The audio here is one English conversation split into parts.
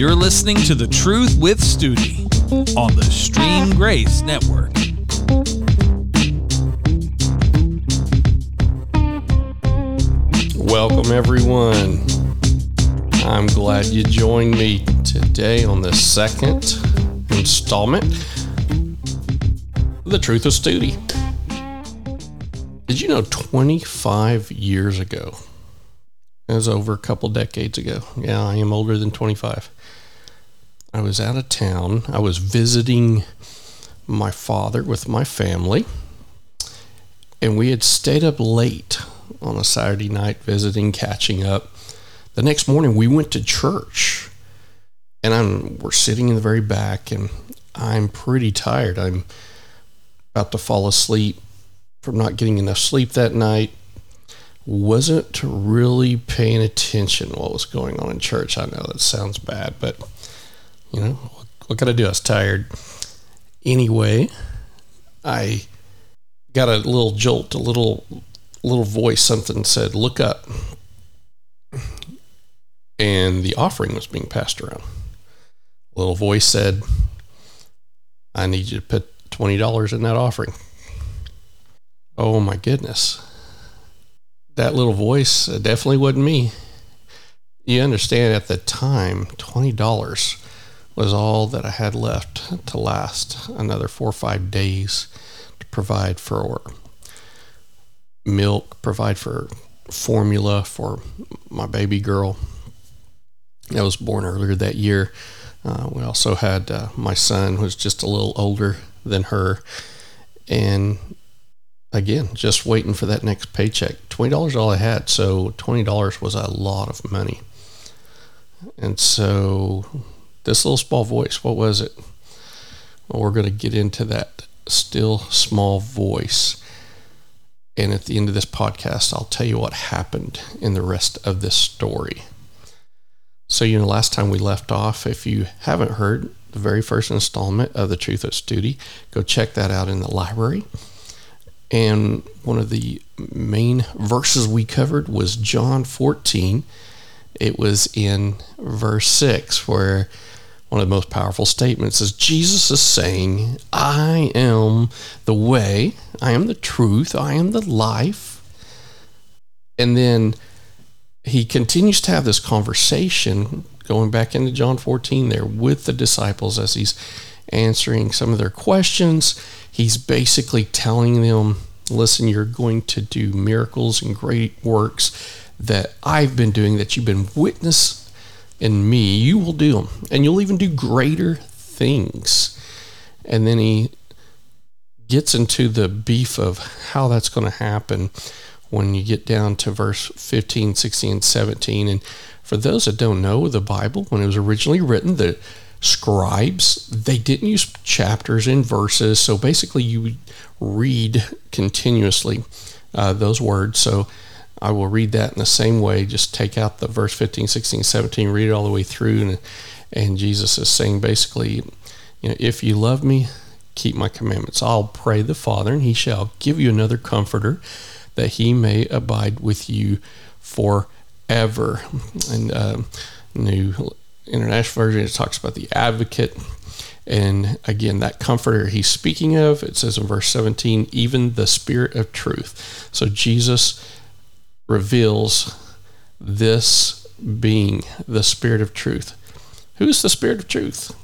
You're listening to The Truth with Studi on the Stream Grace Network. Welcome, everyone. I'm glad you joined me today on the second installment The Truth with Studi. Did you know 25 years ago, it was over a couple decades ago. Yeah, I am older than 25. I was out of town. I was visiting my father with my family, and we had stayed up late on a Saturday night visiting, catching up. The next morning, we went to church, and I'm we're sitting in the very back, and I'm pretty tired. I'm about to fall asleep from not getting enough sleep that night wasn't really paying attention what was going on in church. I know that sounds bad, but you know, what can I do? I was tired. Anyway, I got a little jolt, a little little voice, something said, look up. And the offering was being passed around. A little voice said, I need you to put $20 in that offering. Oh my goodness that little voice uh, definitely wasn't me. You understand at the time, $20 was all that I had left to last another four or five days to provide for milk, provide for formula for my baby girl that was born earlier that year. Uh, we also had uh, my son, who was just a little older than her, and again, just waiting for that next paycheck. $20 all I had. So $20 was a lot of money. And so this little small voice, what was it? Well, we're going to get into that still small voice. And at the end of this podcast, I'll tell you what happened in the rest of this story. So, you know, last time we left off, if you haven't heard the very first installment of The Truth of Studi, go check that out in the library. And one of the main verses we covered was John 14. It was in verse 6 where one of the most powerful statements is Jesus is saying, I am the way, I am the truth, I am the life. And then he continues to have this conversation going back into John 14 there with the disciples as he's answering some of their questions he's basically telling them, listen, you're going to do miracles and great works that I've been doing, that you've been witness in me. You will do them, and you'll even do greater things. And then he gets into the beef of how that's going to happen when you get down to verse 15, 16, and 17. And for those that don't know the Bible, when it was originally written, the scribes they didn't use chapters and verses so basically you read continuously uh, those words. So i will read that in the same way just take out the verse 15 16 17 read it all the way through and, and jesus is saying basically you know if you love me keep my commandments. I'll pray the father and he shall give you another comforter that he may abide with you forever. And uh, new International Version, it talks about the advocate. And again, that comforter he's speaking of, it says in verse 17, even the Spirit of truth. So Jesus reveals this being the Spirit of truth. Who is the Spirit of truth?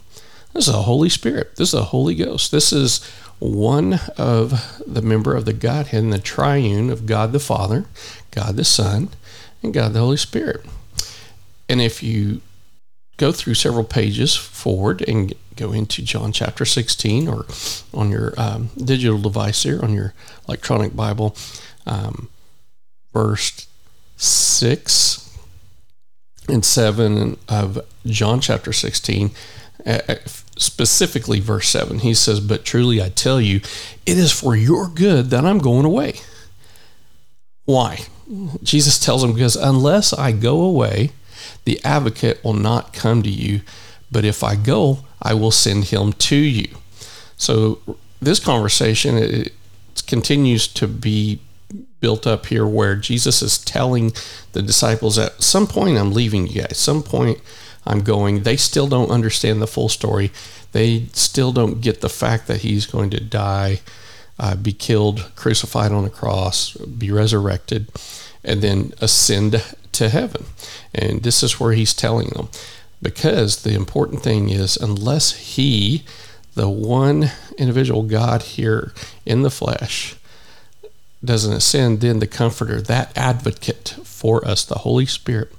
This is the Holy Spirit. This is the Holy Ghost. This is one of the member of the Godhead and the triune of God the Father, God the Son, and God the Holy Spirit. And if you go through several pages forward and go into John chapter 16 or on your um, digital device here on your electronic Bible, um, verse 6 and 7 of John chapter 16. Uh, specifically, verse 7, he says, But truly I tell you, it is for your good that I'm going away. Why? Jesus tells him, Because unless I go away, the advocate will not come to you, but if I go, I will send him to you. So this conversation it continues to be built up here where Jesus is telling the disciples at some point I'm leaving you guys. Some point I'm going. They still don't understand the full story. They still don't get the fact that he's going to die, uh, be killed, crucified on a cross, be resurrected, and then ascend to heaven. And this is where he's telling them. Because the important thing is, unless he, the one individual God here in the flesh, doesn't ascend, then the Comforter, that advocate for us, the Holy Spirit,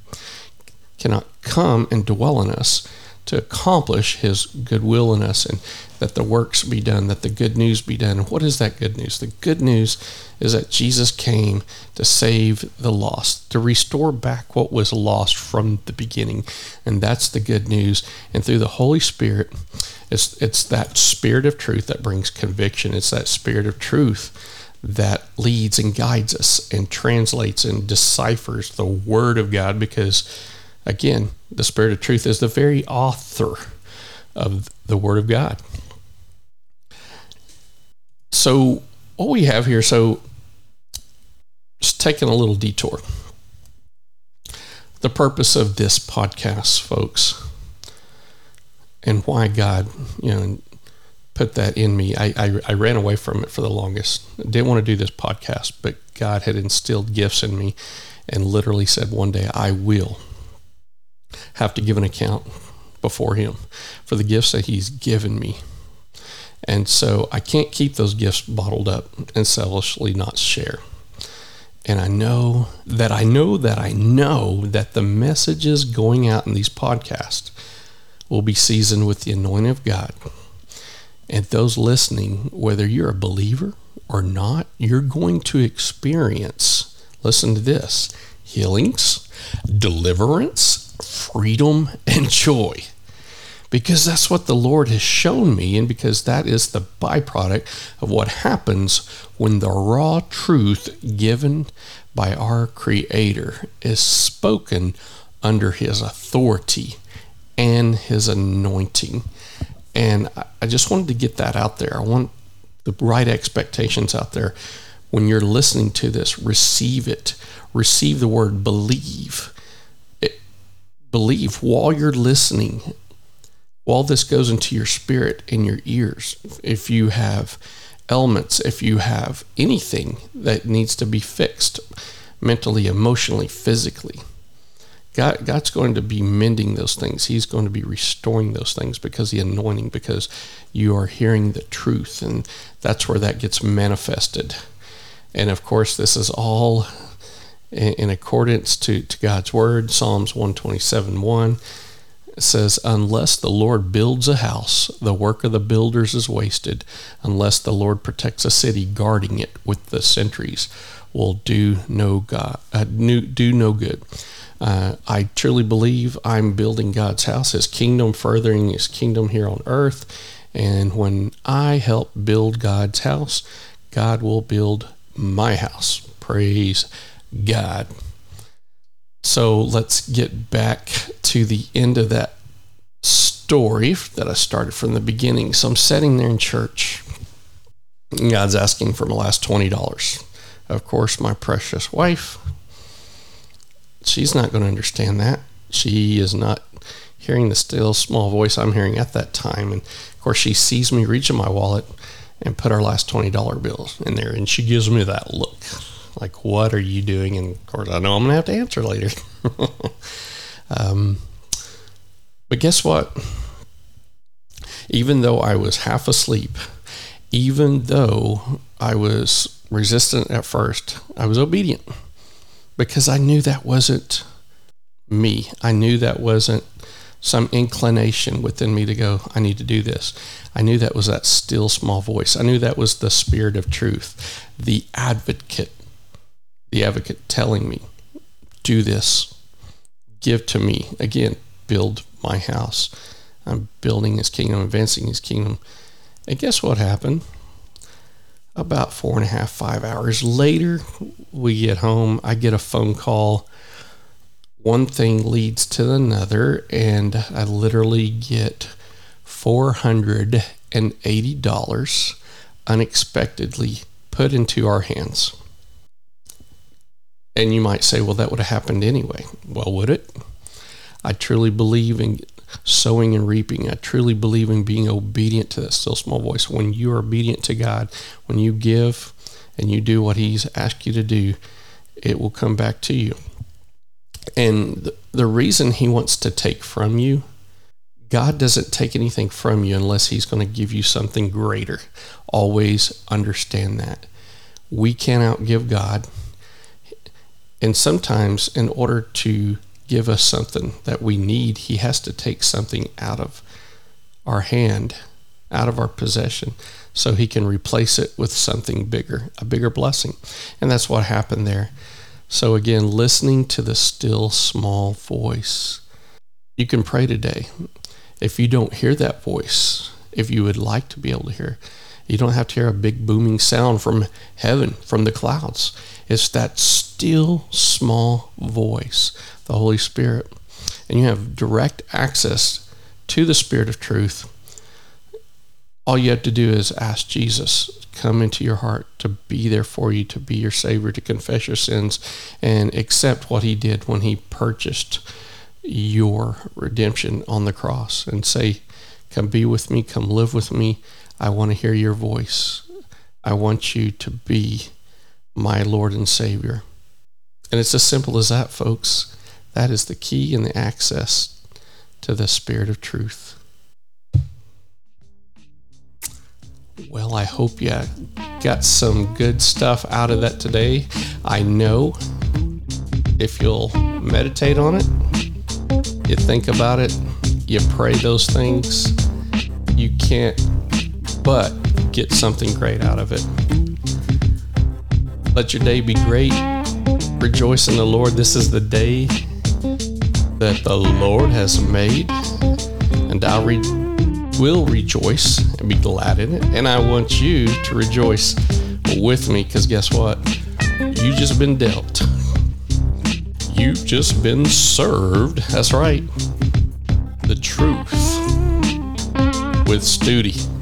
cannot come and dwell in us to accomplish his goodwill in us and that the works be done, that the good news be done. What is that good news? The good news is that Jesus came to save the lost, to restore back what was lost from the beginning. And that's the good news. And through the Holy Spirit, it's, it's that spirit of truth that brings conviction. It's that spirit of truth that leads and guides us and translates and deciphers the Word of God because, again, the Spirit of truth is the very author of the Word of God. So, what we have here, so just taking a little detour. The purpose of this podcast, folks, and why God, you know, put that in me. I, I, I, ran away from it for the longest. Didn't want to do this podcast, but God had instilled gifts in me and literally said one day, I will have to give an account before Him for the gifts that He's given me. And so I can't keep those gifts bottled up and selfishly not share. And I know that I know that I know that the messages going out in these podcasts will be seasoned with the anointing of God and those listening, whether you're a believer or not, you're going to experience, listen to this, healings, deliverance, freedom, and joy. Because that's what the Lord has shown me, and because that is the byproduct of what happens when the raw truth given by our Creator is spoken under His authority and His anointing. And I just wanted to get that out there. I want the right expectations out there. When you're listening to this, receive it. Receive the word believe. Believe while you're listening, while this goes into your spirit and your ears. If you have elements, if you have anything that needs to be fixed mentally, emotionally, physically, God, God's going to be mending those things. He's going to be restoring those things because the anointing, because you are hearing the truth, and that's where that gets manifested. And of course, this is all in, in accordance to, to God's word. Psalms 127 1 says, Unless the Lord builds a house, the work of the builders is wasted. Unless the Lord protects a city, guarding it with the sentries will do no God, uh, do no good. Uh, I truly believe I'm building God's house, His kingdom, furthering His kingdom here on earth. And when I help build God's house, God will build my house. Praise God. So let's get back to the end of that story that I started from the beginning. So I'm sitting there in church. God's asking for my last $20. Of course, my precious wife she's not going to understand that. She is not hearing the still small voice I'm hearing at that time. And of course, she sees me reach in my wallet and put our last $20 bills in there. And she gives me that look like, what are you doing? And of course, I know I'm going to have to answer later. um, but guess what? Even though I was half asleep, even though I was resistant at first, I was obedient because I knew that wasn't me. I knew that wasn't some inclination within me to go, I need to do this. I knew that was that still small voice. I knew that was the spirit of truth, the advocate, the advocate telling me, do this, give to me. Again, build my house. I'm building his kingdom, advancing his kingdom. And guess what happened? about four and a half, five hours later, we get home. I get a phone call. One thing leads to another, and I literally get $480 unexpectedly put into our hands. And you might say, well, that would have happened anyway. Well, would it? I truly believe in sowing and reaping. I truly believe in being obedient to that still small voice. When you are obedient to God, when you give and you do what He's asked you to do, it will come back to you. And the reason He wants to take from you, God doesn't take anything from you unless He's going to give you something greater. Always understand that. We can't outgive God. And sometimes, in order to give us something that we need, He has to take something out of our hand, out of our possession, so He can replace it with something bigger, a bigger blessing. And that's what happened there. So, again, listening to the still small voice. You can pray today. If you don't hear that voice, if you would like to be able to hear, you don't have to hear a big booming sound from heaven, from the clouds. It's that still small voice, the Holy Spirit. And you have direct access to the Spirit of truth. All you have to do is ask Jesus come into your heart to be there for you, to be your Savior, to confess your sins, and accept what He did when He purchased your redemption on the cross and say, Come be with me, come live with me. I want to hear your voice. I want you to be my Lord and Savior. And it's as simple as that, folks. That is the key and the access to the Spirit of truth. Well, I hope you got some good stuff out of that today. I know if you'll meditate on it, you think about it, you pray those things, you can't but get something great out of it. Let your day be great. Rejoice in the Lord. This is the day that the Lord has made, and I re- will rejoice and be glad in it. And I want you to rejoice with me because guess what? You just been dealt. You've just been served. That's right. The truth with Studi.